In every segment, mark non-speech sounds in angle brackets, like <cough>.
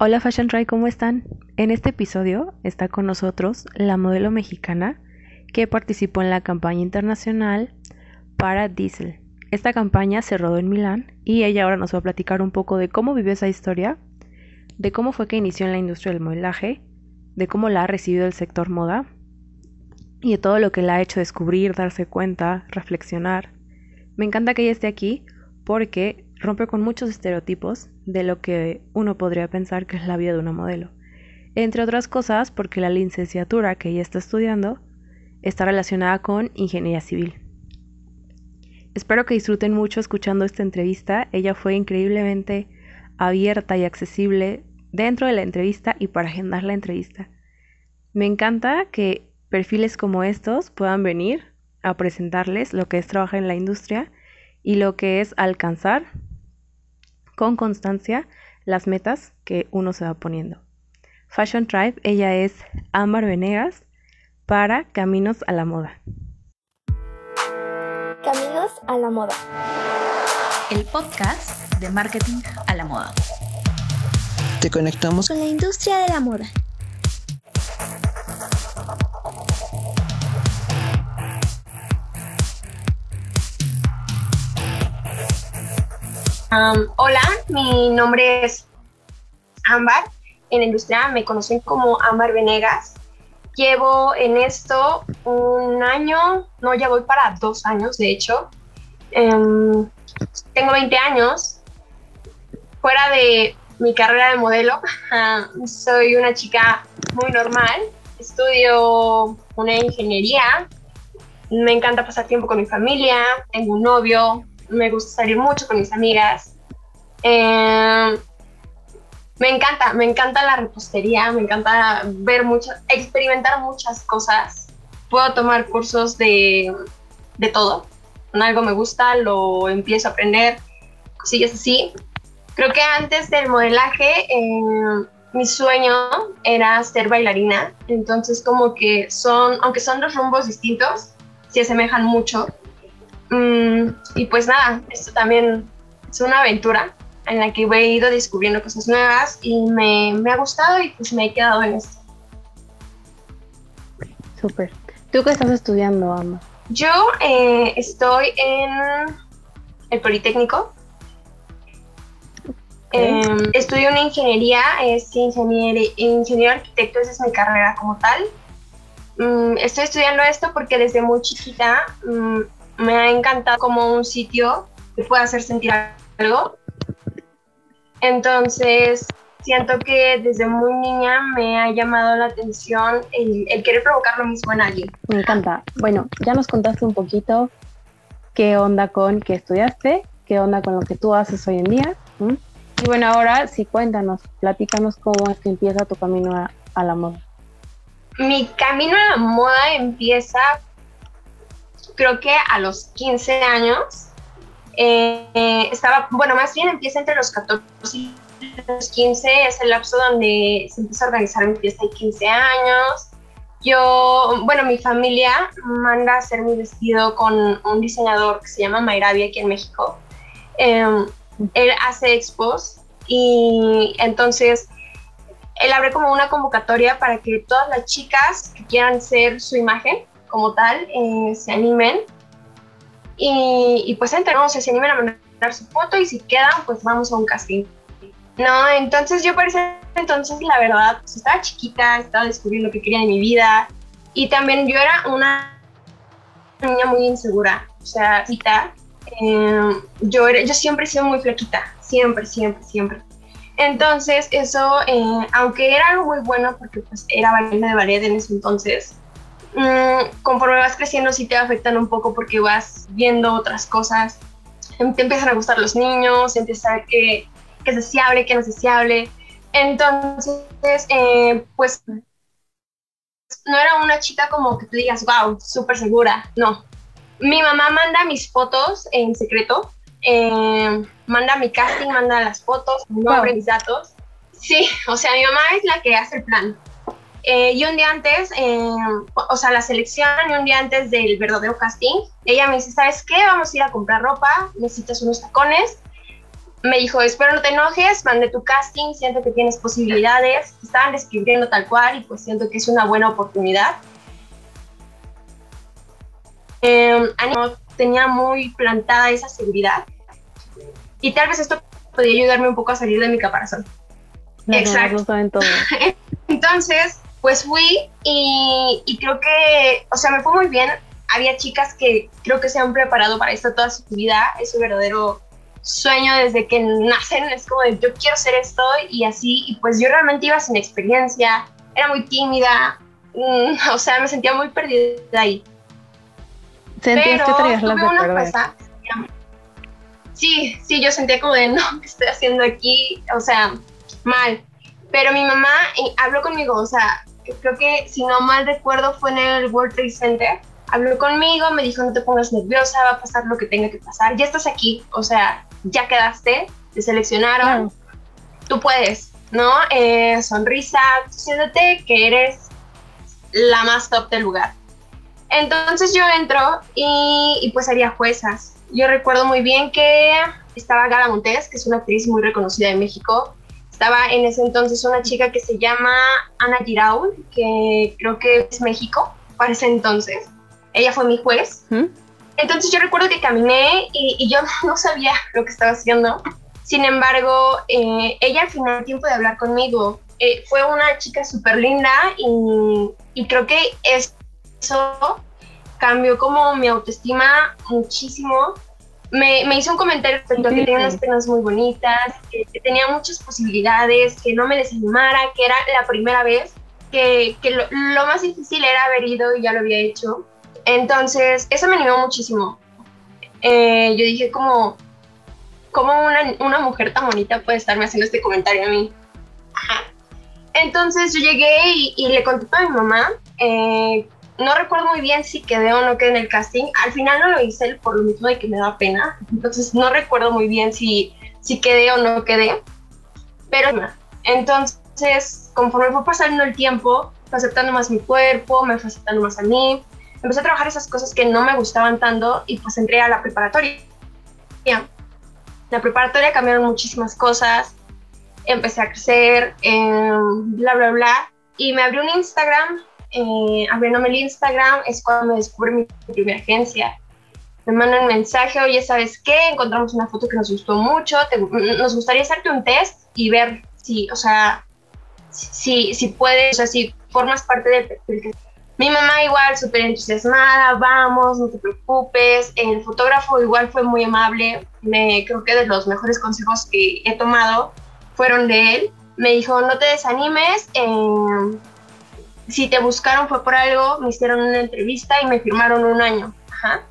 Hola Fashion Try, ¿cómo están? En este episodio está con nosotros la modelo mexicana que participó en la campaña internacional para Diesel. Esta campaña se rodó en Milán y ella ahora nos va a platicar un poco de cómo vivió esa historia, de cómo fue que inició en la industria del modelaje, de cómo la ha recibido el sector moda y de todo lo que la ha hecho descubrir, darse cuenta, reflexionar. Me encanta que ella esté aquí porque rompe con muchos estereotipos de lo que uno podría pensar que es la vida de una modelo. Entre otras cosas porque la licenciatura que ella está estudiando está relacionada con ingeniería civil. Espero que disfruten mucho escuchando esta entrevista. Ella fue increíblemente abierta y accesible dentro de la entrevista y para agendar la entrevista. Me encanta que perfiles como estos puedan venir a presentarles lo que es trabajar en la industria y lo que es alcanzar con constancia las metas que uno se va poniendo. Fashion Tribe, ella es Ámbar Venegas para Caminos a la Moda. Caminos a la Moda. El podcast de marketing a la moda. Te conectamos con la industria de la moda. Hola, mi nombre es Ámbar. En la industria me conocen como Ámbar Venegas. Llevo en esto un año, no, ya voy para dos años, de hecho. Em, tengo 20 años. Fuera de mi carrera de modelo, <laughs> soy una chica muy normal. Estudio una ingeniería. Me encanta pasar tiempo con mi familia. Tengo un novio, me gusta salir mucho con mis amigas. Eh, me encanta, me encanta la repostería, me encanta ver mucho, experimentar muchas cosas. Puedo tomar cursos de, de todo. algo me gusta, lo empiezo a aprender, cosillas así. Creo que antes del modelaje, eh, mi sueño era ser bailarina. Entonces, como que son, aunque son dos rumbos distintos, se asemejan mucho. Mm, y pues nada, esto también es una aventura en la que he ido descubriendo cosas nuevas y me, me ha gustado y pues me he quedado en esto. Súper. ¿Tú qué estás estudiando, Ama? Yo eh, estoy en el Politécnico. Em, estudio una ingeniería, es ingeniero, ingeniero arquitecto, esa es mi carrera como tal. Mm, estoy estudiando esto porque desde muy chiquita mm, me ha encantado como un sitio que pueda hacer sentir algo. Entonces, siento que desde muy niña me ha llamado la atención el, querer provocar lo mismo en alguien. Me encanta. Bueno, ya nos contaste un poquito qué onda con qué estudiaste, qué onda con lo que tú haces hoy en día. Y bueno, ahora sí cuéntanos, platícanos cómo es que empieza tu camino a, a la moda. Mi camino a la moda empieza creo que a los 15 años, eh, estaba, bueno, más bien empieza entre los 14 y los 15, es el lapso donde se empieza a organizar mi fiesta de 15 años. Yo, bueno, mi familia manda a hacer mi vestido con un diseñador que se llama Mayravi aquí en México. Em, él hace expos y entonces él abre como una convocatoria para que todas las chicas que quieran ser su imagen como tal eh, se animen y, pues entren, ¿no? se animen a mandar su foto y si quedan, pues vamos a un casting. No, entonces yo por ese entonces, la verdad, pues, estaba chiquita, estaba descubriendo lo que quería de mi vida y también yo era una niña muy insegura, o sea, eh, yo, era, yo siempre he sido muy flaquita, siempre, siempre, siempre. Entonces, eso, eh, aunque era algo muy bueno porque pues era bailarina de ballet en ese entonces, Mm, conforme vas creciendo sí te afectan un poco porque vas viendo otras cosas. Em, te empiezan a gustar los niños, empiezas a ver qué, es deseable, qué no es deseable. Entonces, eh, pues no era una chica como que tú digas, wow, súper segura, no. Mi mamá manda mis fotos en secreto, eh, manda mi casting, manda las fotos, nombre, mis datos. Sí, <laughs> o sea, mi mamá es la que hace el plan. Eh, y un día antes, eh, o sea, la selección y un día antes del verdadero casting, ella me dice, ¿sabes qué? Vamos a ir a comprar ropa, necesitas unos tacones. me dijo, espero no te enojes, mandé tu casting, siento que tienes posibilidades, estaban describiendo tal cual y pues siento que es una buena oportunidad. Eh, tenía muy plantada esa seguridad y tal vez esto podría ayudarme un poco a salir de mi caparazón. Exacto. Entonces, pues fui y, y creo que, o sea, me fue muy bien. Había chicas que creo que se han preparado para esto toda su vida, es un verdadero sueño desde que nacen, es como de yo quiero ser esto y así, y pues yo realmente iba sin experiencia, era muy tímida, mm, <laughs> o sea, me sentía muy perdida ahí. ¿Sentías que traías la una Sí, sí, yo sentía como de, <laughs> no, ¿qué estoy haciendo aquí? O sea, mal. Pero mi mamá eh, habló conmigo, o sea, creo que si no mal recuerdo fue en el World Trade Center, habló conmigo, me dijo, no te pongas nerviosa, va a pasar lo que tenga que pasar, ya estás aquí, o sea, ya quedaste, te seleccionaron, tú puedes, ¿no? Eh, sonrisa, siéntate que eres la más top del lugar. Entonces yo entro y, y, pues haría juezas. Yo recuerdo muy bien que estaba Gala Montes, que es una actriz muy reconocida en México. Estaba en ese entonces una chica que se llama Ana Giraud, que creo que es México, para ese entonces. Ella fue mi juez. Entonces yo recuerdo que caminé y, yo <laughs> no sabía lo que estaba haciendo. Sin embargo, eh, ella al final tiempo de hablar conmigo eh, fue una chica súper linda y, y, creo que eso cambió como mi autoestima muchísimo. Me, me hizo un comentario respecto a que tenía unas penas muy bonitas, que, tenía muchas posibilidades, que no me desanimara, que era la primera vez, que, que lo, lo más difícil era haber ido y ya lo había hecho entonces, eso me animó muchísimo. Eh, yo dije como, ¿cómo una, una, mujer tan bonita puede estarme haciendo este comentario a mí? Entonces yo llegué y, le conté a mi mamá. Eh, no recuerdo muy bien si quedé o no quedé en el casting. Al final no lo hice por lo mismo de que me daba pena. Entonces no recuerdo muy bien si, si quedé o no quedé. Pero entonces, conforme fue pasando el tiempo, fue aceptando más mi cuerpo, me fue aceptando más a mí empecé a trabajar esas cosas que no me gustaban tanto y pues entré a la preparatoria. La preparatoria cambiaron muchísimas cosas, empecé a crecer, em, bla, bla, bla, y me abrí un Instagram, eh, abriéndome el Instagram es cuando descubrí mi primera agencia. Me mandan un mensaje, oye, ¿sabes qué? Encontramos una foto que nos gustó mucho, nos gustaría hacerte un test y ver si, o sea, si, si puedes, o sea, si formas parte del perfil mi mamá igual súper entusiasmada, vamos, no te preocupes. El fotógrafo igual fue muy amable. Me creo que de los mejores consejos que he tomado fueron de él. Me dijo, no te desanimes. Eh, si te buscaron fue por algo, me hicieron una entrevista y me firmaron un año. Ajá.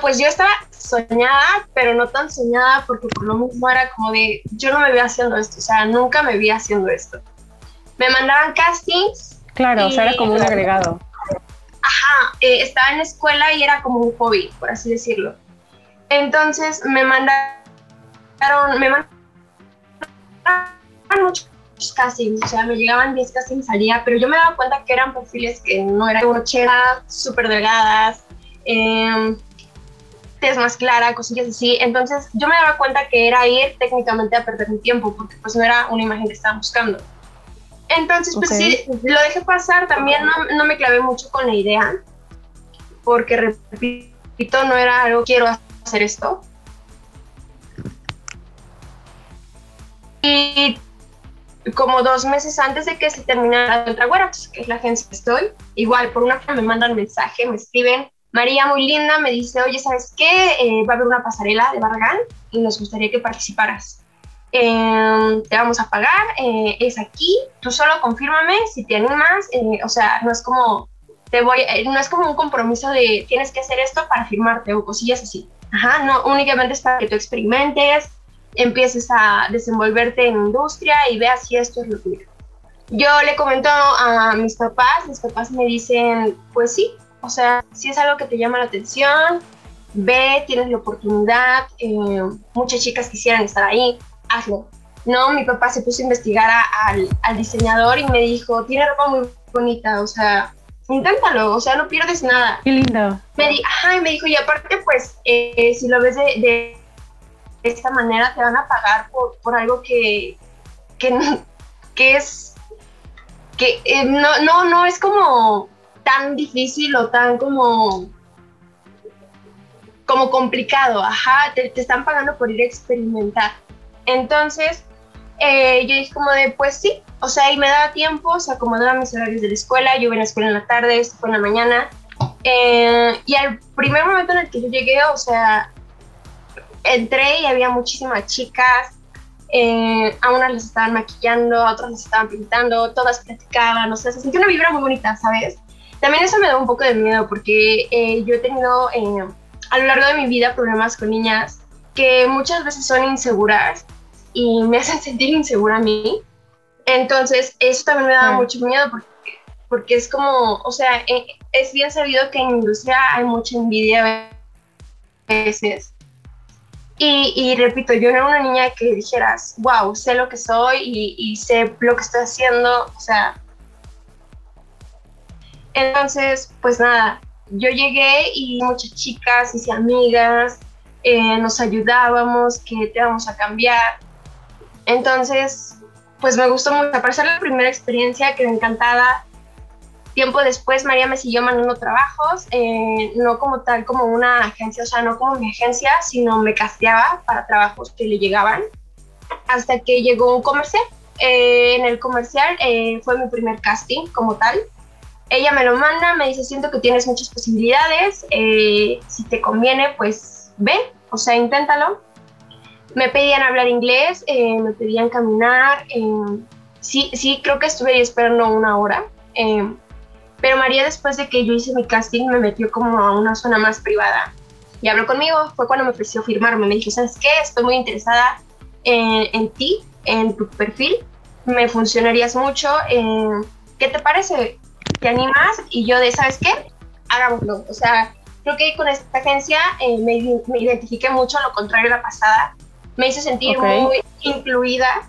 Pues yo estaba soñada, pero no tan soñada porque por lo mismo era como de, yo no me vi haciendo esto, o sea, nunca me vi haciendo esto. Me mandaban castings Claro, o sea, era como un agregado. Ajá, eh, estaba en la escuela y era como un hobby, por así decirlo. Entonces me mandaron, me mandaron muchos castings, o sea, me llegaban 10 castings al día, pero yo me daba cuenta que eran perfiles que no eran cocheras, súper delgadas, eh, tez más clara, cosillas así. Entonces yo me daba cuenta que era ir técnicamente a perder mi tiempo, porque pues no era una imagen que estaba buscando. Entonces, pues sí, lo dejé pasar, también no, no, me clavé mucho con la idea, porque repito, no era algo, quiero hacer esto. Y como dos meses antes de que se terminara pues, que es la agencia que estoy, igual por una me mandan mensaje, me escriben, María muy linda me dice, oye, ¿sabes qué? Eh, va a haber una pasarela de Barragán y nos gustaría que participaras. Em, te vamos a pagar, eh, es aquí, tú solo confírmame si te animas, eh, o sea, no es como, te voy, eh, no es como un compromiso de tienes que hacer esto para firmarte o cosillas así. Ajá, no, únicamente es para que tú experimentes, empieces a desenvolverte en industria y veas si esto es lo tuyo. Yo le comento a mis papás, mis papás me dicen, pues sí, o sea, si es algo que te llama la atención, ve, tienes la oportunidad, muchas chicas quisieran estar ahí, hazlo. No, mi papá se puso a investigar al, al, diseñador y me dijo, tiene ropa muy bonita, o sea, inténtalo, o sea, no pierdes nada. Qué lindo. Me di, ajá, y me dijo, y aparte, pues, eh, si lo ves de, esta manera te van a pagar por, por algo que, que, que es, que eh, no, no, no es como tan difícil o tan como como complicado, ajá, te, te, están pagando por ir a experimentar. Entonces, eh, yo dije como de, pues sí, o sea, y me daba tiempo, se acomodaban mis horarios de la escuela, yo iba a la escuela en la tarde, esto fue en la mañana, eh, y al primer momento en el que yo llegué, o sea, entré y había muchísimas chicas, eh, a unas las estaban maquillando, a otras las estaban pintando, todas platicaban, o sea, se sentía una vibra muy bonita, ¿sabes? También eso me da un poco de miedo porque eh, yo he tenido eh, a lo largo de mi vida problemas con niñas que muchas veces son inseguras y me <laughs> hacen sentir insegura a mí. Entonces, eso también me da mucho miedo porque, porque es como, o sea, eh, es bien sabido que en industria hay mucha envidia a veces. Y, repito, yo era una niña que dijeras, wow, sé lo que soy y, y, sé lo que estoy haciendo, o sea. Entonces, pues nada, yo llegué y muchas chicas hice amigas, eh, nos ayudábamos, que te vamos a cambiar. Entonces, pues me gustó mucho. Para ser la primera experiencia, quedé encantada. Tiempo después, María me siguió mandando trabajos, eh, no como tal como una agencia, o sea, no como mi agencia, sino me casteaba para trabajos que le llegaban. Hasta que llegó un comercial. Eh, en el comercial eh, fue mi primer casting como tal. Ella me lo manda, me dice, siento que tienes muchas posibilidades, si te conviene, pues ve, o sea, inténtalo. Me pedían hablar inglés, me pedían caminar, sí, sí, creo que estuve ahí esperando una hora. Pero María, después de que yo hice mi casting, me metió como a una zona más privada y habló conmigo. Fue cuando me ofreció firmarme. Me dijo, ¿sabes qué? Estoy muy interesada en, en ti, en tu perfil. Me funcionarías mucho. Eh, ¿Qué te parece? ¿Te animas? Y yo de, ¿sabes qué? Hagámoslo. O sea, creo que con esta agencia eh, me, me, identifiqué mucho, lo contrario a la pasada. Me hizo sentir okay. muy incluida.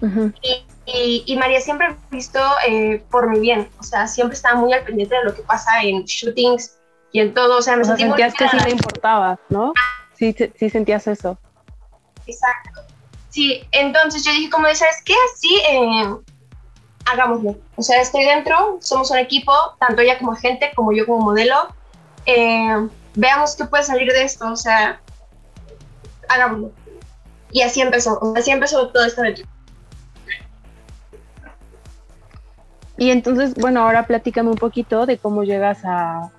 Uh -huh. y, y, y, María siempre ha visto eh, por mi bien, o sea, siempre estaba muy al pendiente de lo que pasa en shootings y en todo, o sea, me o sea, sentías que sí le importaba, ¿no? Sí, sí sentías eso. Exacto. Sí, entonces yo dije como de, ¿sabes qué? Sí, eh, hagámoslo. O sea, estoy dentro, somos un equipo, tanto ella como agente, como yo como modelo. Eh, veamos qué puede salir de esto, o sea, hagámoslo. Y así empezó, o sea, así empezó todo esto de Y entonces, bueno, ahora platícame un poquito de cómo llegas a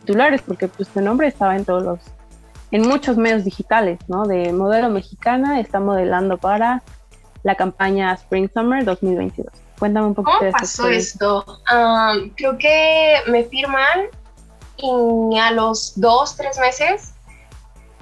titulares, porque pues tu nombre estaba en todos los, en muchos medios digitales, ¿no? De modelo mexicana, está modelando para la campaña Spring Summer 2022. Cuéntame un poquito ¿Cómo de pasó esto? Um, creo que me firman y a los dos, tres meses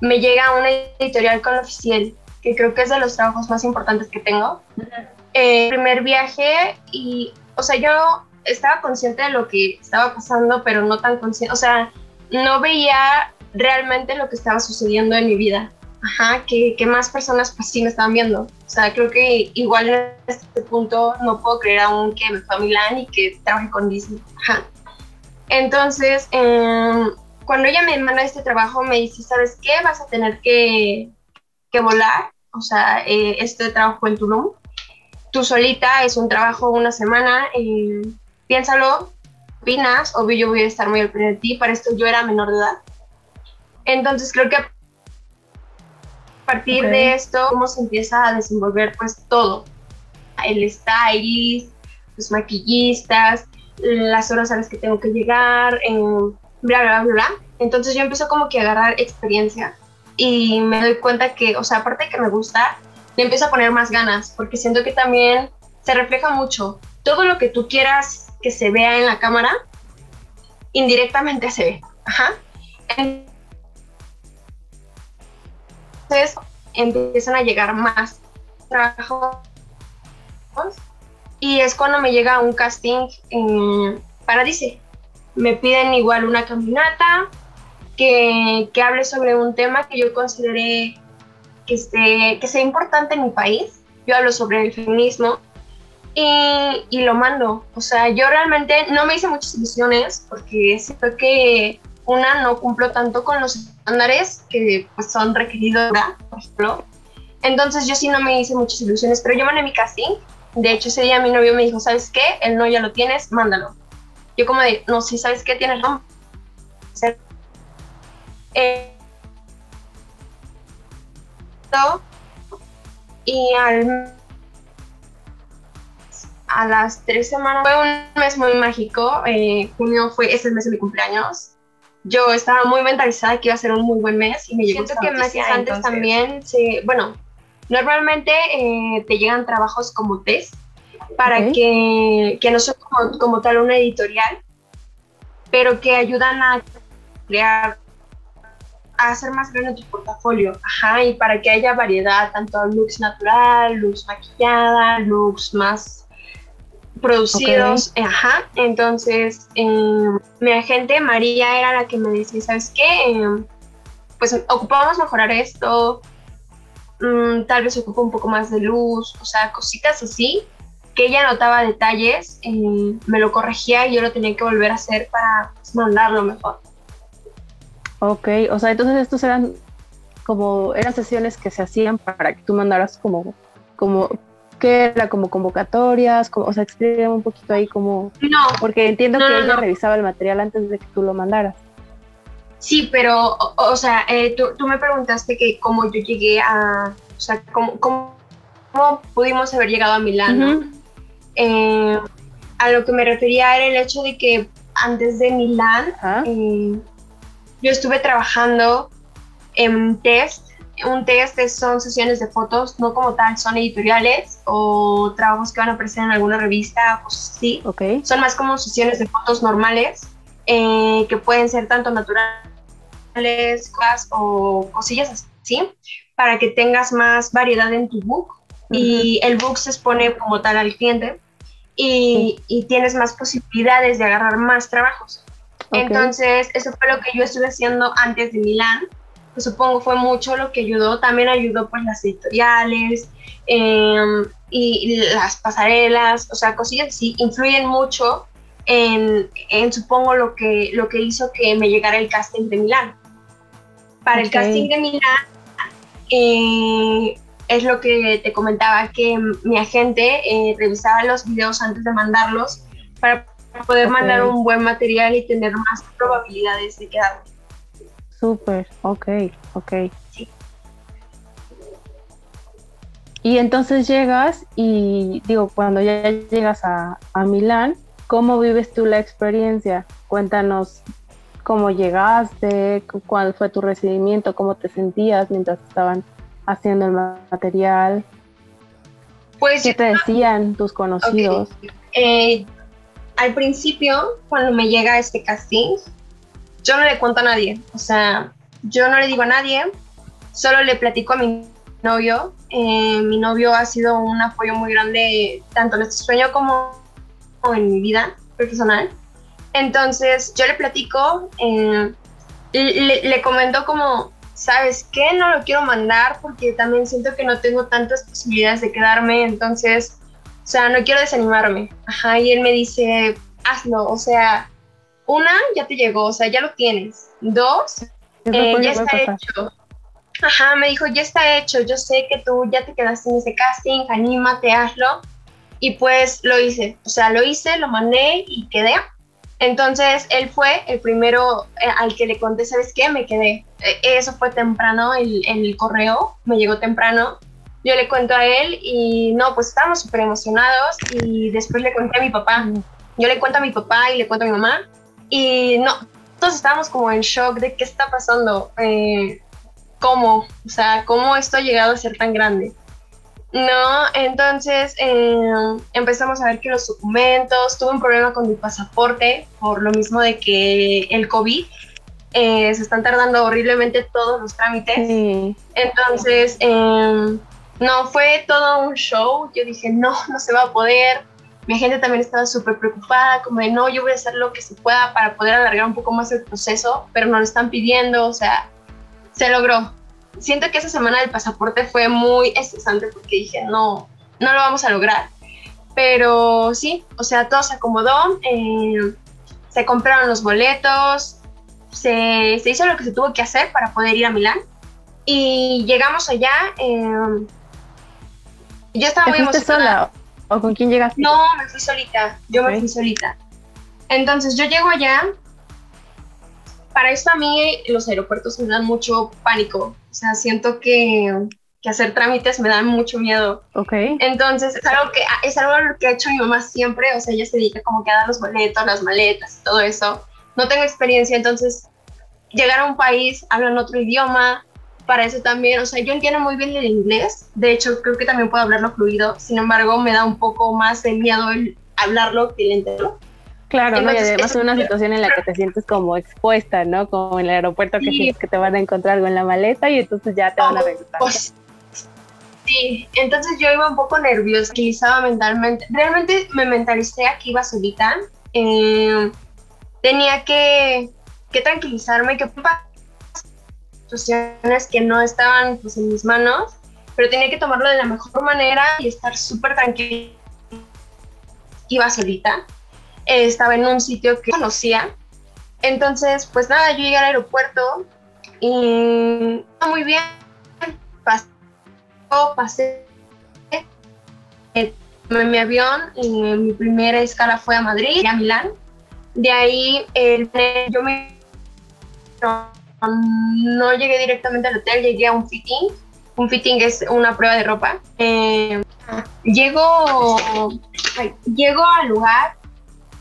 me llega una editorial con oficial, que creo que es de los trabajos más importantes que tengo. Uh -huh eh, primer viaje y, o sea, yo estaba consciente de lo que estaba pasando, pero no tan consciente, o sea, no veía realmente lo que estaba sucediendo en mi vida. Ajá, que, que, más personas pues sí me estaban viendo. O sea, creo que igual en este punto no puedo creer aún que me fue a Milán y que trabajé con Disney. Ajá. Entonces, eh, cuando ella me manda este trabajo, me dice, ¿sabes qué? Vas a tener que, que volar. O sea, eh, este trabajo en Tulum tú solita, es un trabajo una semana, eh, piénsalo, opinas, obvio yo voy a estar muy al pendiente de ti, para esto yo era menor de edad. Entonces creo que a partir okay. de esto, cómo se empieza a desenvolver pues todo, el stylist, los maquillistas, las horas a las que tengo que llegar, eh, bla, bla, bla, bla. Entonces yo empiezo como que a agarrar experiencia y me doy cuenta que, o sea, aparte de que me gusta, le empiezo a poner más ganas, porque siento que también se refleja mucho. Todo lo que tú quieras que se vea en la cámara, indirectamente se ve. Ajá. Entonces empiezan a llegar más trabajos y es cuando me llega un casting en Paradise. Me piden igual una caminata que, que hable sobre un tema que yo consideré que, esté, que sea importante en mi país. Yo hablo sobre el feminismo y, y, lo mando. O sea, yo realmente no me hice muchas ilusiones porque siento que una, no cumplo tanto con los estándares que pues, son requeridos, por ejemplo. Entonces yo sí no me hice muchas ilusiones, pero yo mandé mi casting. De hecho, ese día mi novio me dijo, ¿sabes qué? El no ya lo tienes, mándalo. Yo como de, no, sí, ¿sabes qué? Tienes no. Eh, y al a las tres semanas fue un mes muy mágico. Eh, junio fue ese mes de mi cumpleaños. Yo estaba muy mentalizada que iba a ser un muy buen mes y me llegó Siento que meses antes también, sí, bueno, normalmente eh, te llegan trabajos como test para que, que, no son como, como tal una editorial, pero que ayudan a crear a hacer más grande tu portafolio, ajá, y para que haya variedad, tanto looks natural, looks maquillada, looks más producidos, ajá, entonces eh, mi agente María era la que me decía, ¿sabes qué? Eh, pues ocupamos mejorar esto, mm, tal vez ocupa un poco más de luz, o sea, cositas así, que ella notaba detalles, eh, me lo corregía y yo lo tenía que volver a hacer para pues, mandarlo mejor. Ok, o sea, entonces estos eran como, eran sesiones que se hacían para que tú mandaras como, como, ¿qué era? Como convocatorias, como, o sea, explícame un poquito ahí como... No. Porque entiendo que ella revisaba el material antes de que tú lo mandaras. Sí, pero, o, sea, eh, tú, me preguntaste que cómo yo llegué a, o sea, cómo, cómo, pudimos haber llegado a Milán, eh, a lo que me refería era el hecho de que antes de Milán, eh, yo estuve trabajando en test. Un test son sesiones de fotos, no como tal, son editoriales o trabajos que van a aparecer en alguna revista o cosas así. Okay. Son más como sesiones de fotos normales eh, que pueden ser tanto naturales o cosillas así, para que tengas más variedad en tu book. Y el book se expone como tal al cliente y, y tienes más posibilidades de agarrar más trabajos. Entonces, eso fue lo que yo estuve haciendo antes de Milán, que supongo fue mucho lo que ayudó. También ayudó pues las editoriales em, y, las pasarelas, o sea, cosillas así, influyen mucho en, supongo, lo que, lo que hizo que me llegara el casting de Milán. Para el casting de Milán, eh, es lo que te comentaba, que mi agente eh, revisaba los videos antes de mandarlos para poder mandar un buen material y tener más probabilidades de quedar. Súper, ok, ok. Y entonces llegas y digo, cuando ya llegas a, a Milán, ¿cómo vives tú la experiencia? Cuéntanos cómo llegaste, cuál fue tu recibimiento, cómo te sentías mientras estaban haciendo el material. Pues, ¿Qué te decían tus conocidos? Eh, al principio, cuando me llega este casting, yo no le cuento a nadie. O sea, yo no le digo a nadie, solo le platico a mi novio. Eh, mi novio ha sido un apoyo muy grande tanto en este sueño como en mi vida personal. Entonces, yo le platico, eh, le, le comento como, ¿sabes qué? No lo quiero mandar porque también siento que no tengo tantas posibilidades de quedarme. Entonces, o sea, no quiero desanimarme. Ajá, y él me dice, hazlo, o sea, una, ya te llegó, o sea, ya lo tienes. Dos, eh, ya está hecho. Ajá, me dijo, ya está hecho, yo sé que tú ya te quedaste en ese casting, anímate, hazlo. Y pues lo hice, o sea, lo hice, lo mandé y quedé. Entonces él fue el primero eh, al que le conté, ¿sabes qué? Me quedé. E, eso fue temprano, el, el correo me llegó temprano yo le cuento a él y no, pues estábamos súper emocionados y después le conté a mi papá. Yo le cuento a mi papá y le cuento a mi mamá y no, todos estábamos como en shock de qué está pasando, eh, cómo, o sea, cómo esto ha llegado a ser tan grande. No, entonces eh, empezamos a ver que los documentos, tuve un problema con mi pasaporte por lo mismo de que el COVID eh, se están tardando horriblemente todos los trámites. Entonces, eh, no, fue todo un show. Yo dije, no, no se va a poder. Mi gente también estaba súper preocupada, como de, no, yo voy a hacer lo que se pueda para poder alargar un poco más el proceso, pero no lo están pidiendo, o sea, se logró. Siento que esa semana del pasaporte fue muy estresante porque dije, no, no lo vamos a lograr. Pero sí, o sea, todo se acomodó, eh, se compraron los boletos, se, se, hizo lo que se tuvo que hacer para poder ir a Milán. Y llegamos allá. Eh, yo estaba muy emocionada. sola o con quién llegaste? No, me fui solita. Yo me fui solita. Entonces yo llego allá. Para esto a mí los aeropuertos me dan mucho pánico. O sea, siento que, que hacer trámites me dan mucho miedo. Ok. Entonces es algo, que, es algo que ha hecho mi mamá siempre. O sea, ella se dedica como que a dar los boletos, las maletas todo eso. No tengo experiencia, entonces llegar a un país, hablan otro idioma, para eso también, o sea, yo entiendo muy bien el inglés, de hecho creo que también puedo hablarlo fluido, sin embargo me da un poco más de miedo el hablarlo que el entenderlo. Claro, ¿no? y además es una situación en la que te sientes como expuesta, ¿no? Como en el aeropuerto que sientes que te van a encontrar algo en la maleta y entonces ya te van a oh, regresar. Pues, sí, entonces yo iba un poco nerviosa, utilizaba mentalmente, realmente me mentalicé a que iba solita, eh, tenía que, que tranquilizarme, que situaciones que no estaban pues, en mis manos, pero tenía que tomarlo de la mejor manera y estar súper tranquila. Iba solita, eh, estaba en un sitio que conocía, entonces pues nada, yo llegué al aeropuerto y muy bien, pasé, pasé en mi avión, y mi primera escala fue a Madrid a Milán. De ahí yo me no llegué directamente al hotel, llegué a un fitting. Un fitting es una prueba de ropa. Eh, llego, llego al lugar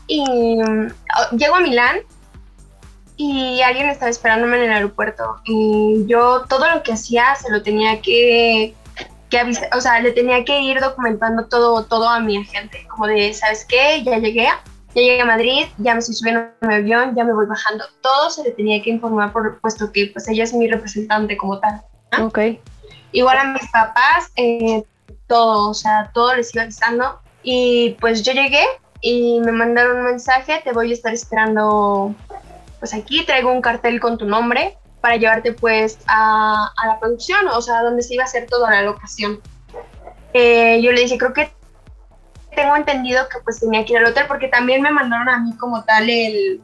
y oh, llego a Milán y alguien estaba esperándome en el aeropuerto y yo todo lo que hacía se lo tenía que, que avisar, o sea, le tenía que ir documentando todo, todo a mi agente, como de, ¿sabes qué? Ya llegué, ya llegué a Madrid, ya me estoy subiendo a mi avión, ya me voy bajando. Todo se le tenía que informar, por, puesto que pues ella es mi representante como tal. Ok. Igual a mis papás, eh, todo, o sea, todo les iba avisando. Y pues yo llegué y me mandaron un mensaje, te voy a estar esperando, pues aquí traigo un cartel con tu nombre para llevarte pues a, a la producción, o sea, donde se iba a hacer toda la locación. Eh, yo le dije, creo que tengo entendido que pues tenía que ir al hotel porque también me mandaron a mí como tal el,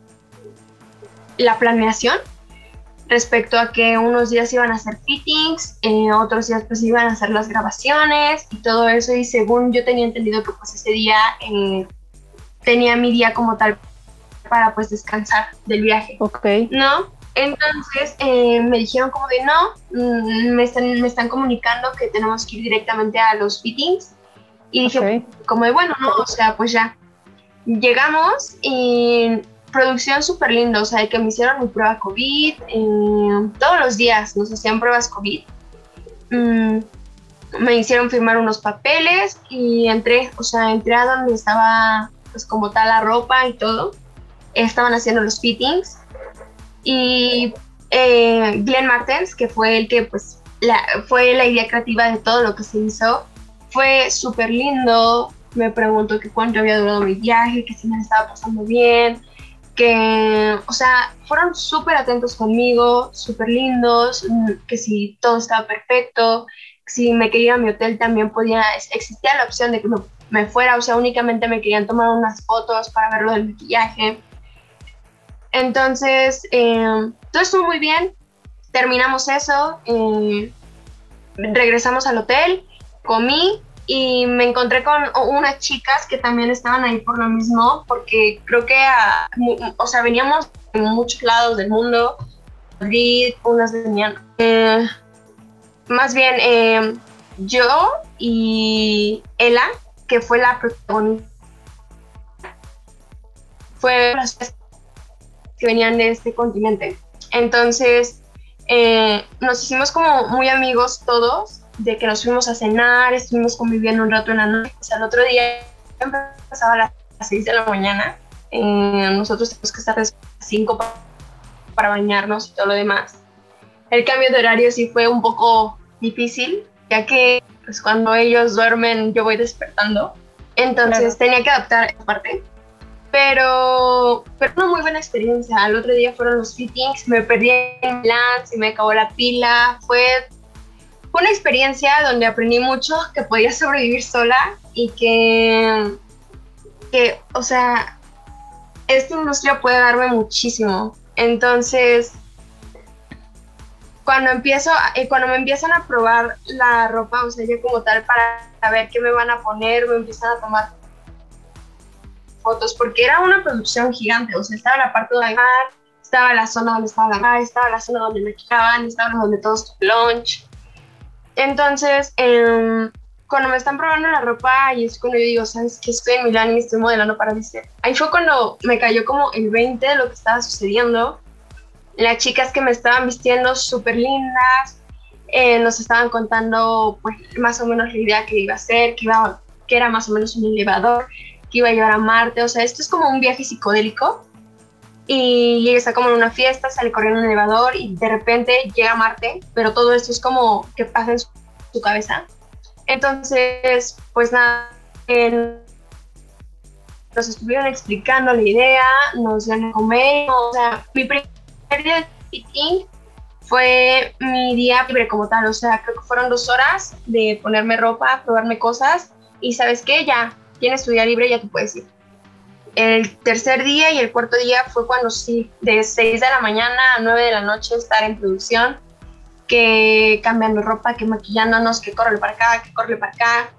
la planeación respecto a que unos días iban a hacer fittings, eh, otros días pues iban a hacer las grabaciones y todo eso y según yo tenía entendido que pues ese día eh, tenía mi día como tal para pues descansar del viaje. Ok. ¿No? Entonces eh, me dijeron como de no, mm, me están, me están comunicando que tenemos que ir directamente a los fittings y dije, como de bueno, no, o sea, pues ya. Llegamos y producción súper linda, o sea, que me hicieron mi prueba COVID, eh, todos los días nos hacían pruebas COVID. Mm, me hicieron firmar unos papeles y entré, o sea, entré a donde estaba, pues como tal, la ropa y todo. Estaban haciendo los fittings. Y eh, Glenn Martens, que fue el que, pues, la, fue la idea creativa de todo lo que se hizo, fue súper lindo. Me preguntó que cuánto había durado mi viaje, que si me estaba pasando bien, que, o sea, fueron súper atentos conmigo, súper lindos, mm, que si todo estaba perfecto, si me quería a mi hotel también podía, existía la opción de que me, fuera, o sea, únicamente me querían tomar unas fotos para ver lo del maquillaje. Entonces, eh, todo estuvo muy bien, terminamos eso, eh, regresamos al hotel comí y me encontré con unas chicas que también estaban ahí por lo mismo, porque creo que, o sea, veníamos de muchos lados del mundo, Madrid, unas venían, eh, más bien eh, yo y Ella, que fue la protagonista, fue las que venían de este continente. Entonces, eh, nos hicimos como muy amigos todos de que nos fuimos a cenar, estuvimos conviviendo un rato en la noche. O sea, el otro día empezaba a las 6 de la mañana. Eh, nosotros tenemos que estar a las 5 para, bañarnos y todo lo demás. El cambio de horario sí fue un poco difícil, ya que pues, cuando ellos duermen yo voy despertando. Entonces tenía que adaptar esa parte. Pero, pero una muy buena experiencia. El otro día fueron los fittings, me perdí en Lance y me acabó la pila. Fue fue una experiencia donde aprendí mucho que podía sobrevivir sola y que, que, o sea, esta industria puede darme muchísimo. Entonces, cuando empiezo, eh, cuando me empiezan a probar la ropa, o sea, yo como tal, para ver qué me van a poner, me empiezan a tomar fotos, porque era una producción gigante, o sea, estaba la parte de la estaba la zona donde estaba la estaba la zona donde me quedaban, estaba donde todos lunch. Entonces, eh, cuando me están probando la ropa y es cuando yo digo, ¿sabes qué? Estoy en Milán y estoy modelando para Disney. Ahí fue cuando me cayó como el 20 de lo que estaba sucediendo. Las chicas que me estaban vistiendo súper lindas, eh, nos estaban contando pues más o menos la idea que iba a ser, que, iba, que era más o menos un elevador, que iba a llevar a Marte. O sea, esto es como un viaje psicodélico. Y ella está como en una fiesta, sale corriendo en un elevador y de repente llega Marte, pero todo esto es como que pasa en su cabeza entonces, pues nada, nos estuvieron explicando la idea, nos dieron comer, o sea, mi primer día de fitting fue mi día libre como tal, o sea, creo que fueron dos horas de ponerme ropa, probarme cosas y sabes qué, ya tienes tu día libre, ya tú puedes ir. El tercer día y el cuarto día fue cuando sí, de 6 de la mañana a 9 de la noche estar en producción que cambiando ropa, que maquillándonos, que corre para acá, que corre para acá.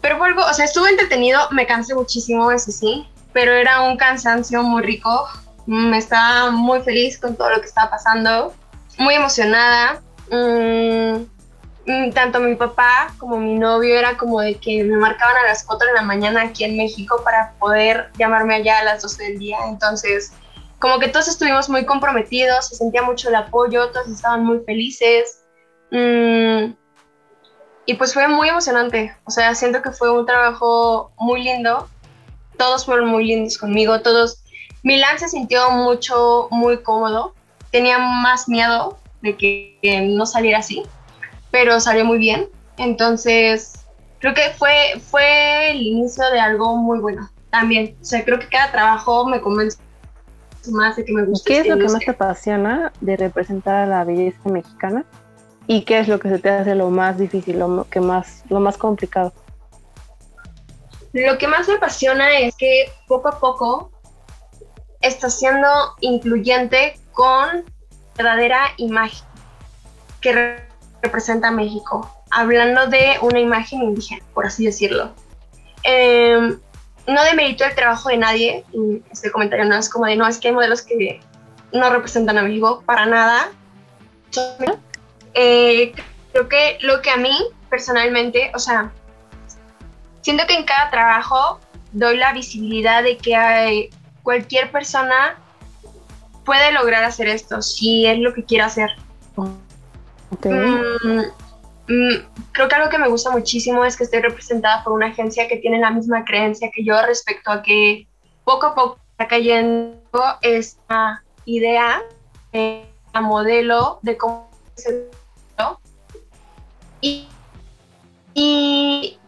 Pero vuelvo, o sea, estuve entretenido, me cansé muchísimo, eso sí, pero era un cansancio muy rico. Me estaba muy feliz con todo lo que estaba pasando, muy emocionada. Mm, mm, tanto mi papá como mi novio era como de que me marcaban a las 4 de la mañana aquí en México para poder llamarme allá a las 12 del día. Entonces, como que todos estuvimos muy comprometidos, se sentía mucho el apoyo, todos estaban muy felices. Mm, y pues fue muy emocionante, o sea, siento que fue un trabajo muy lindo, todos fueron muy lindos conmigo, todos, Milán se sintió mucho, muy cómodo, tenía más miedo de que, que no saliera así, pero salió muy bien, entonces creo que fue, fue el inicio de algo muy bueno también, o sea, creo que cada trabajo me convence más de que me gusta. ¿Qué es lo que más te apasiona de representar a la belleza mexicana? ¿Y qué es lo que se te hace lo más difícil, lo, que más, lo más complicado? Lo que más me apasiona es que poco a poco está siendo incluyente con verdadera imagen que representa a México, hablando de una imagen indígena, por así decirlo. Eh, no demerito el trabajo de nadie, este comentario no es como de, no, es que hay modelos que no representan a México para nada. Eh, creo que lo que a mí personalmente, o sea, siento que en cada trabajo doy la visibilidad de que cualquier persona puede lograr hacer esto si es lo que quiere hacer. Mm, Mm, creo que algo que me gusta muchísimo es que estoy representada por una agencia que tiene la misma creencia que yo respecto a que poco a poco está cayendo esta idea, de modelo de cómo se y, y,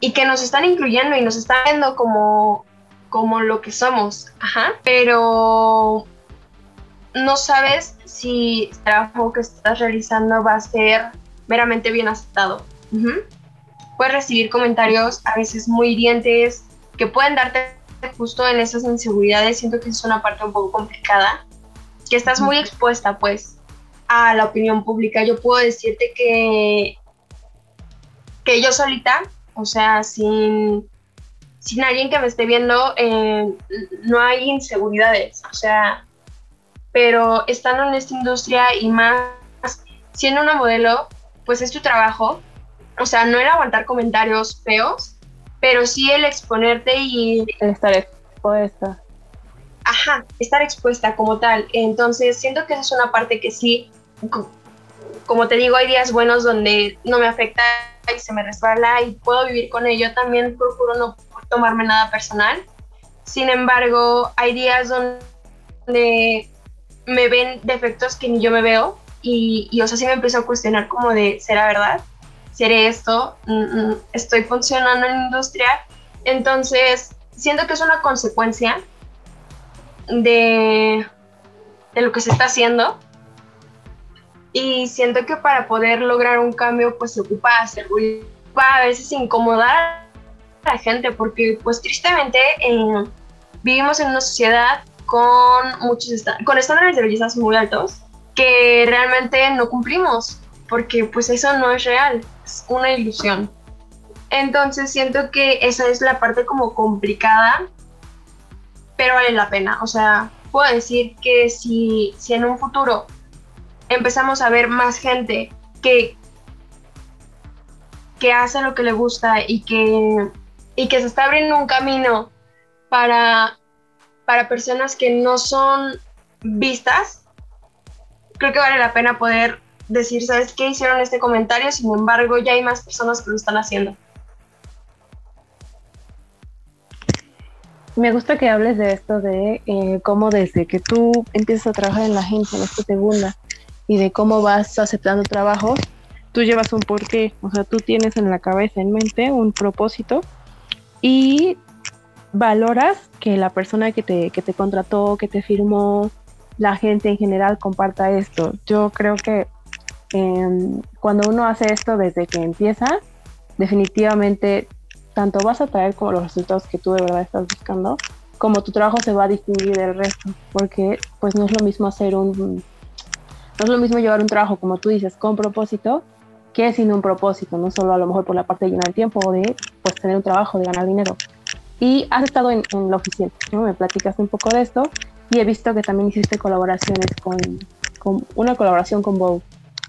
y, que nos están incluyendo y nos están viendo como, como lo que somos, Ajá. pero no sabes si el trabajo que estás realizando va a ser meramente bien aceptado. Puedes recibir comentarios a veces muy hirientes que pueden darte justo en esas inseguridades. Siento que es una parte un poco complicada, que estás muy expuesta pues a la opinión pública. Yo puedo decirte que, que yo solita, o sea, sin, sin alguien que me esté viendo, eh, no hay inseguridades, o sea, pero estando en esta industria y más siendo una modelo, pues es tu trabajo. O sea, no el aguantar comentarios feos, pero sí el exponerte y... El estar expuesta. Ajá, estar expuesta como tal. Entonces, siento que esa es una parte que sí, como te digo, hay días buenos donde no me afecta y se me resbala y puedo vivir con ello. También procuro no tomarme nada personal. Sin embargo, hay días donde me ven defectos que ni yo me veo y, y, o sea, sí me empezó a cuestionar como de, ¿será verdad? ¿Seré esto? Mm, mm, ¿Estoy funcionando en la industria? Entonces, siento que es una consecuencia de, de lo que se está haciendo. Y siento que para poder lograr un cambio, pues se ocupa hacer a veces incomodar a la gente, porque pues tristemente eh, vivimos en una sociedad con muchos con estándares de belleza muy altos que realmente no cumplimos, porque pues eso no es real, es una ilusión. Entonces siento que esa es la parte como complicada, pero vale la pena. O sea, puedo decir que si, si en un futuro empezamos a ver más gente que, que hace lo que le gusta y que, y que se está abriendo un camino para, para personas que no son vistas, creo que vale la pena poder decir, ¿sabes qué? Hicieron este comentario, sin embargo, ya hay más personas que lo están haciendo. Me gusta que hables de esto de eh, cómo desde que tú empiezas a trabajar en la agencia, en esta segunda, y de cómo vas aceptando trabajos, tú llevas un porqué, o sea, tú tienes en la cabeza, en mente, un propósito y valoras que la persona que te, que te contrató, que te firmó, la gente en general comparta esto. Yo creo que em, cuando uno hace esto desde que empieza, definitivamente tanto vas a traer como los resultados que tú de verdad estás buscando, como tu trabajo se va a distinguir del resto, porque pues no es lo mismo hacer un, no es lo mismo llevar un trabajo, como tú dices, con propósito, que sin un propósito, no solo a lo mejor por la parte de llenar el tiempo o de pues tener un trabajo, de ganar dinero. Y has estado en, en la oficina, ¿no? Me platicaste un poco de esto y he visto que también hiciste colaboraciones con, con una colaboración con Vogue.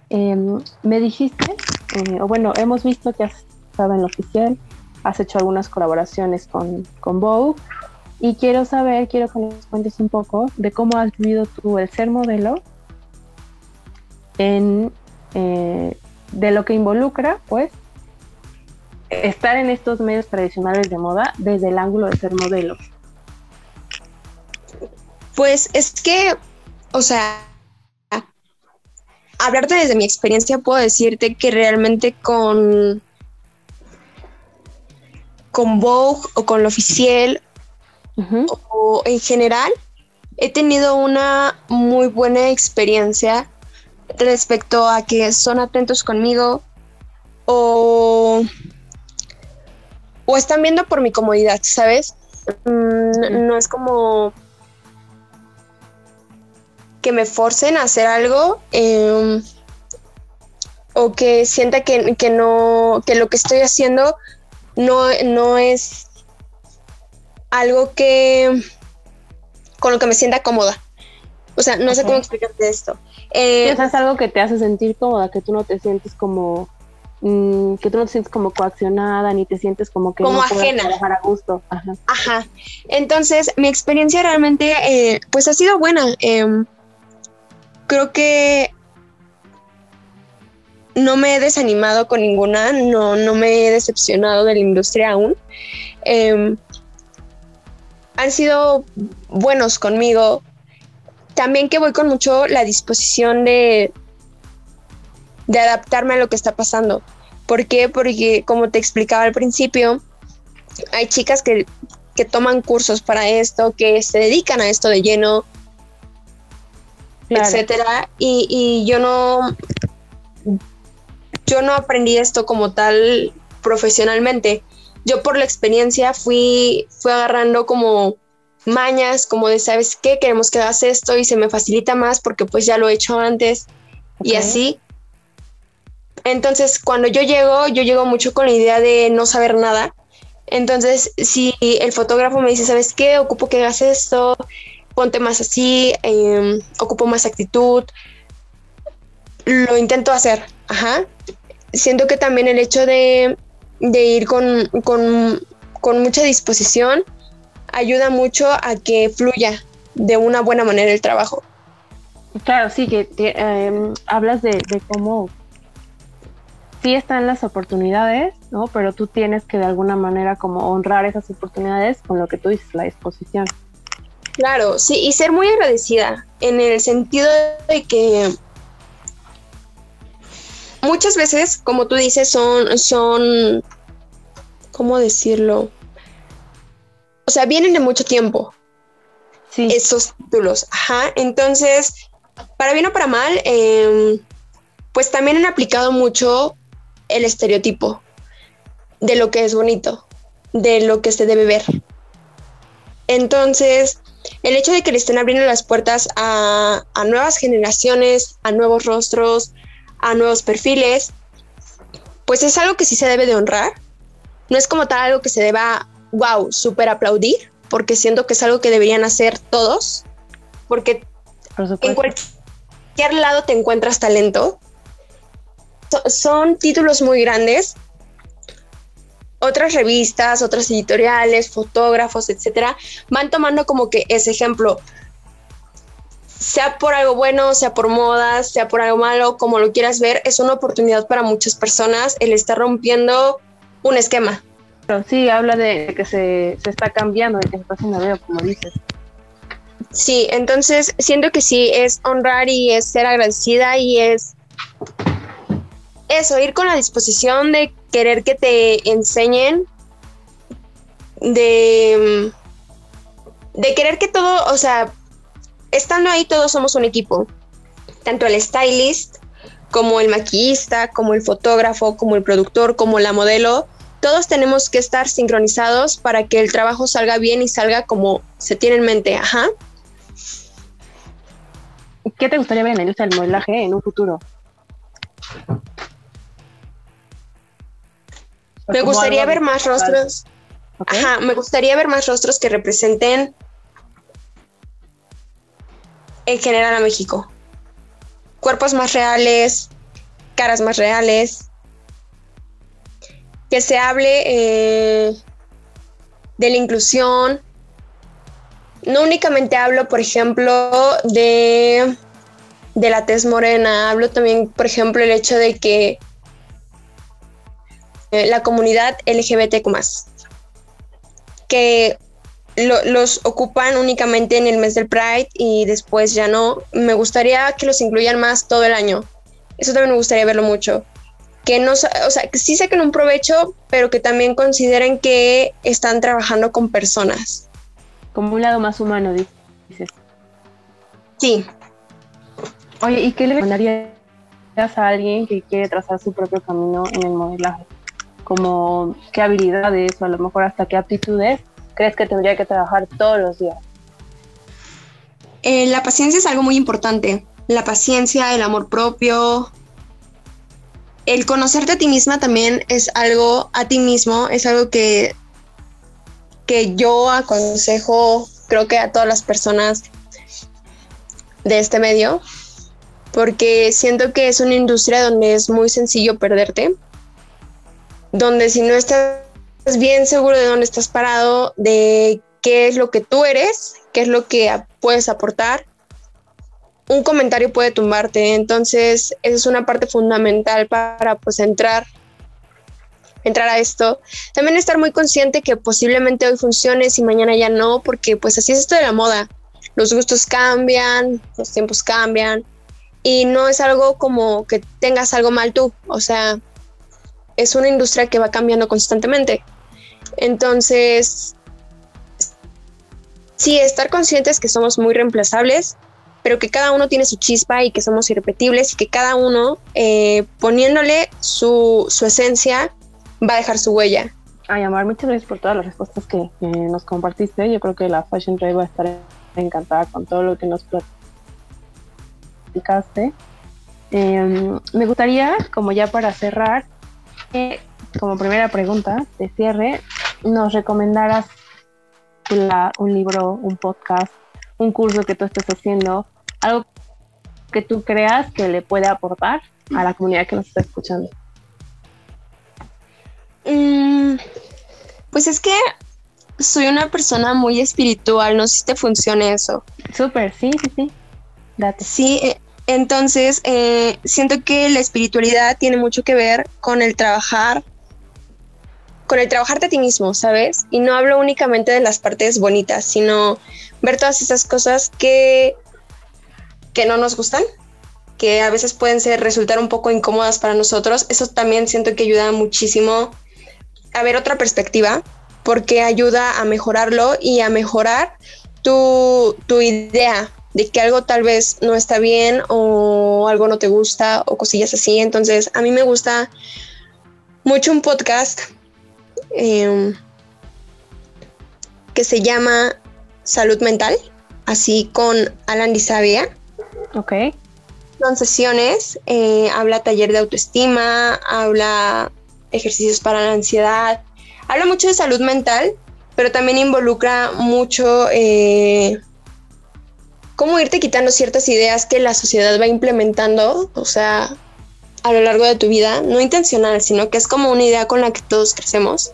Em, me dijiste, eh, o bueno, hemos visto que has estado en la oficial, has hecho algunas colaboraciones con, con Vogue y quiero saber, quiero que nos cuentes un poco de cómo has vivido tú el ser modelo en, eh, de lo que involucra, pues, estar en estos medios tradicionales de moda desde el ángulo de ser modelo. Pues es que, o sea, hablarte desde mi experiencia, puedo decirte que realmente con, con Vogue o con lo oficial Ujú. o en general, he tenido una muy buena experiencia respecto a que son atentos conmigo o, o están viendo por mi comodidad, ¿sabes? Mm, No es como que me forcen a hacer algo em, o que sienta que, que no, que lo que estoy haciendo no, no es algo que con lo que me sienta cómoda. O sea, no sé cómo explicarte esto. Eh, es algo que te hace sentir cómoda, que tú no te sientes como mm, que tú no te sientes como coaccionada ni te sientes como que Como no ajena. trabajar a gusto. Ajá. Ajá. Entonces, mi experiencia realmente, eh, pues ha sido buena. Em, creo que no me he desanimado con ninguna, no, no me he decepcionado de la industria aún. Em, han sido buenos conmigo. También que voy con mucho la disposición de, de adaptarme a lo que está pasando. ¿Por qué? Porque, como te explicaba al principio, hay chicas que que toman cursos para esto, que se dedican a esto de lleno, Claro. etcétera. Y, y yo no, yo no aprendí esto como tal profesionalmente. Yo por la experiencia fui, fui agarrando como mañas, como de, ¿sabes qué? Queremos que hagas esto y se me facilita más porque pues ya lo he hecho antes y así. Entonces, cuando yo llego, yo llego mucho con la idea de no saber nada. Entonces, si el fotógrafo me dice, ¿sabes qué? Ocupo que hagas esto, ponte más así, em, ocupo más actitud, lo intento hacer. Ajá. Siento que también el hecho de, ir con, mucha disposición ayuda mucho a que fluya de una buena manera el trabajo. Claro, sí, que em, hablas de cómo sí están las oportunidades, ¿no? Pero tú tienes que de alguna manera como honrar esas oportunidades con lo que tú dices, la disposición. Claro, sí, y ser muy agradecida en el sentido de que muchas veces, como tú dices, son, son, ¿cómo decirlo? O sea, vienen de mucho tiempo Sí, esos títulos, ajá. Entonces, para bien o para mal, em, pues también han aplicado mucho el estereotipo de lo que es bonito, de lo que se debe ver. Entonces, el hecho de que le estén abriendo las puertas a, a nuevas generaciones, a nuevos rostros, a nuevos perfiles, pues es algo que sí se debe de honrar. No es como tal algo que se deba, wow, súper aplaudir, porque siento que es algo que deberían hacer todos, porque en cualquier lado te encuentras talento. Son títulos muy grandes. Otras revistas, otras editoriales, fotógrafos, etcétera, van tomando como que ese ejemplo sea por algo bueno, sea por moda, sea por algo malo, como lo quieras ver, es una oportunidad para muchas personas el estar rompiendo un esquema. Pero sí, habla de que se, está cambiando, de que se está haciendo como dices. Sí, entonces siento que sí, es honrar y es ser agradecida y es eso, ir con la disposición de querer que te enseñen, de, de querer que todo, o sea, estando ahí todos somos un equipo, tanto el stylist como el maquillista, como el fotógrafo, como el productor, como la modelo, todos tenemos que estar sincronizados para que el trabajo salga bien y salga como se tiene en mente, ajá. ¿Qué te gustaría ver en la industria del modelaje en un futuro? Me gustaría ver más rostros. Ajá, me gustaría ver más rostros que representen en general a México. Cuerpos más reales, caras más reales. Que se hable eh, de la inclusión. No únicamente hablo, por ejemplo, de, de la tez morena, hablo también, por ejemplo, el hecho de que la comunidad LGBTQ que los ocupan únicamente en el mes del Pride y después ya no. Me gustaría que los incluyan más todo el año. Eso también me gustaría verlo mucho. Que no, o sea, que sí saquen un provecho, pero que también consideren que están trabajando con personas. Como un lado más humano, dices. Sí. Oye, ¿y qué le recomendarías a alguien que quiere trazar su propio camino en el modelaje? Como qué habilidades o a lo mejor hasta qué aptitudes crees que tendría que trabajar todos los días? Eh, la paciencia es algo muy importante. La paciencia, el amor propio. El conocerte a ti misma también es algo, a ti mismo, es algo que, que yo aconsejo, creo que a todas las personas de este medio, porque siento que es una industria donde es muy sencillo perderte, donde si no estás bien seguro de dónde estás parado, de qué es lo que tú eres, qué es lo que puedes aportar. Un comentario puede tumbarte, entonces esa es una parte fundamental para pues entrar entrar a esto. También estar muy consciente que posiblemente hoy funcione y mañana ya no, porque pues así es esto de la moda. Los gustos cambian, los tiempos cambian y no es algo como que tengas algo mal tú, o sea, es una industria que va cambiando constantemente. Entonces, sí, estar conscientes que somos muy reemplazables, pero que cada uno tiene su chispa y que somos irrepetibles y que cada uno, eh, poniéndole su, esencia, va a dejar su huella. Ay, Amar, muchas gracias por todas las respuestas que nos compartiste. Yo creo que la Fashion Trade va a estar encantada con todo lo que nos platicaste. Em, me gustaría, como ya para cerrar, como primera pregunta de cierre, nos recomendaras un libro, un podcast, un curso que tú estés haciendo, algo que tú creas que le puede aportar a la comunidad que nos está escuchando. Mm, pues es que soy una persona muy espiritual, no sé si te funciona eso. Súper, sí, sí, sí. Date. Sí, eh, entonces eh, siento que la espiritualidad tiene mucho que ver con el trabajar con el trabajarte a ti mismo, ¿sabes? Y no hablo únicamente de las partes bonitas, sino ver todas esas cosas que, que no nos gustan, que a veces pueden ser, resultar un poco incómodas para nosotros. Eso también siento que ayuda muchísimo a ver otra perspectiva, porque ayuda a mejorarlo y a mejorar tu, tu idea de que algo tal vez no está bien o algo no te gusta o cosillas así. Entonces, a mí me gusta mucho un podcast Em, que se llama Salud Mental. así con Alan Disavia. Ok. Son sesiones, eh, habla taller de autoestima, habla ejercicios para la ansiedad, habla mucho de salud mental, pero también involucra mucho eh, cómo irte quitando ciertas ideas que la sociedad va implementando, o sea, a lo largo de tu vida, no intencional, sino que es como una idea con la que todos crecemos.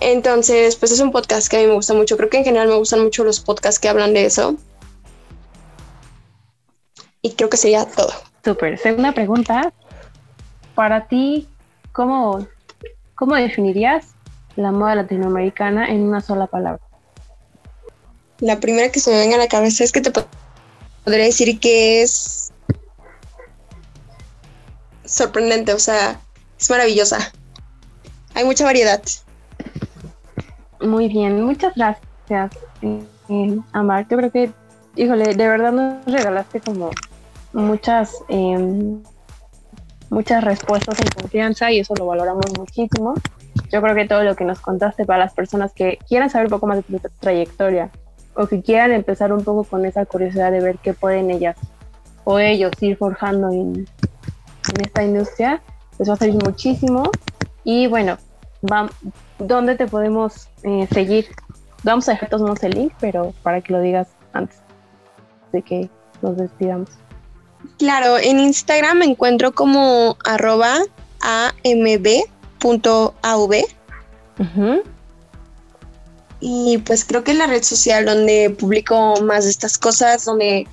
Entonces, pues es un podcast que a mí me gusta mucho. Creo que en general me gustan mucho los podcasts que hablan de eso. Y creo que sería todo. Súper. Segunda pregunta. Para ti, ¿cómo, ¿cómo definirías la moda latinoamericana en una sola palabra? La primera que se me venga a la cabeza es que te podría decir que es sorprendente, o sea, es maravillosa. Hay mucha variedad. Muy bien, muchas gracias, eh, eh, Amar. Yo creo que, híjole, de verdad nos regalaste como muchas, em, muchas respuestas en confianza y eso lo valoramos muchísimo. Yo creo que todo lo que nos contaste para las personas que quieran saber un poco más de tu trayectoria o que quieran empezar un poco con esa curiosidad de ver qué pueden ellas o ellos ir forjando en, en esta industria, pues va a servir muchísimo. Y bueno, ¿dónde te podemos eh, seguir? Vamos a dejar todos el link, pero para que lo digas antes de que nos despidamos. Claro, en Instagram me encuentro como arroba amb.av. Y pues creo que es la red social donde publico más de estas cosas, donde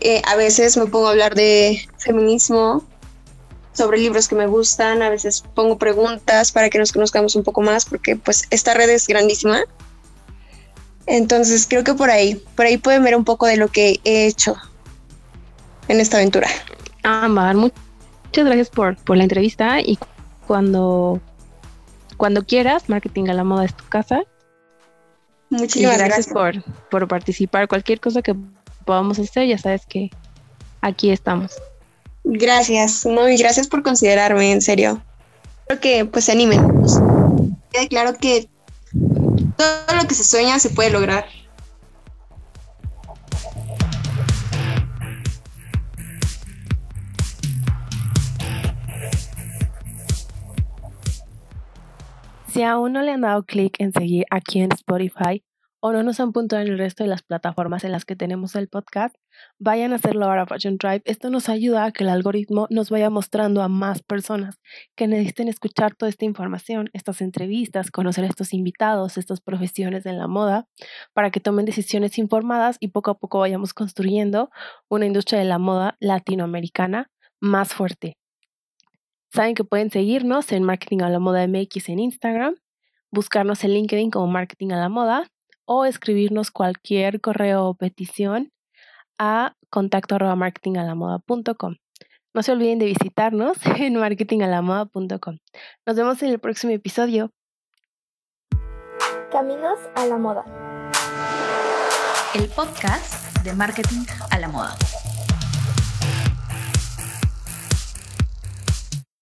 eh, a veces me pongo a hablar de feminismo, sobre libros que me gustan, a veces pongo preguntas para que nos conozcamos un poco más, porque pues esta red es grandísima. Entonces creo que por ahí, por ahí pueden ver un poco de lo que he hecho en esta aventura. Amar, muchas gracias por, por la entrevista y cuando, cuando quieras, Marketing a la Moda es tu casa. Muchísimas gracias, Por, por participar. Cualquier cosa que podamos hacer, ya sabes que aquí estamos. Gracias, no, y gracias por considerarme, en serio. Creo que pues se animen. Pues, quede claro que todo lo que se sueña se puede lograr. Si aún no le han dado clic en seguir aquí en Spotify, o no nos han puntuado en el resto de las plataformas en las que tenemos el podcast, vayan a hacerlo ahora Fashion Drive. Esto nos ayuda a que el algoritmo nos vaya mostrando a más personas que necesiten escuchar toda esta información, estas entrevistas, conocer a estos invitados, estas profesiones en la moda, para que tomen decisiones informadas y poco a poco vayamos construyendo una industria de la moda latinoamericana más fuerte. Saben que pueden seguirnos en Marketing a la Moda MX en Instagram, buscarnos en LinkedIn como Marketing a la Moda o escribirnos cualquier correo o petición a contacto No se olviden de visitarnos <laughs> en marketingalamoda.com. Nos vemos en el próximo episodio. Caminos a la moda. El podcast de marketing a la moda.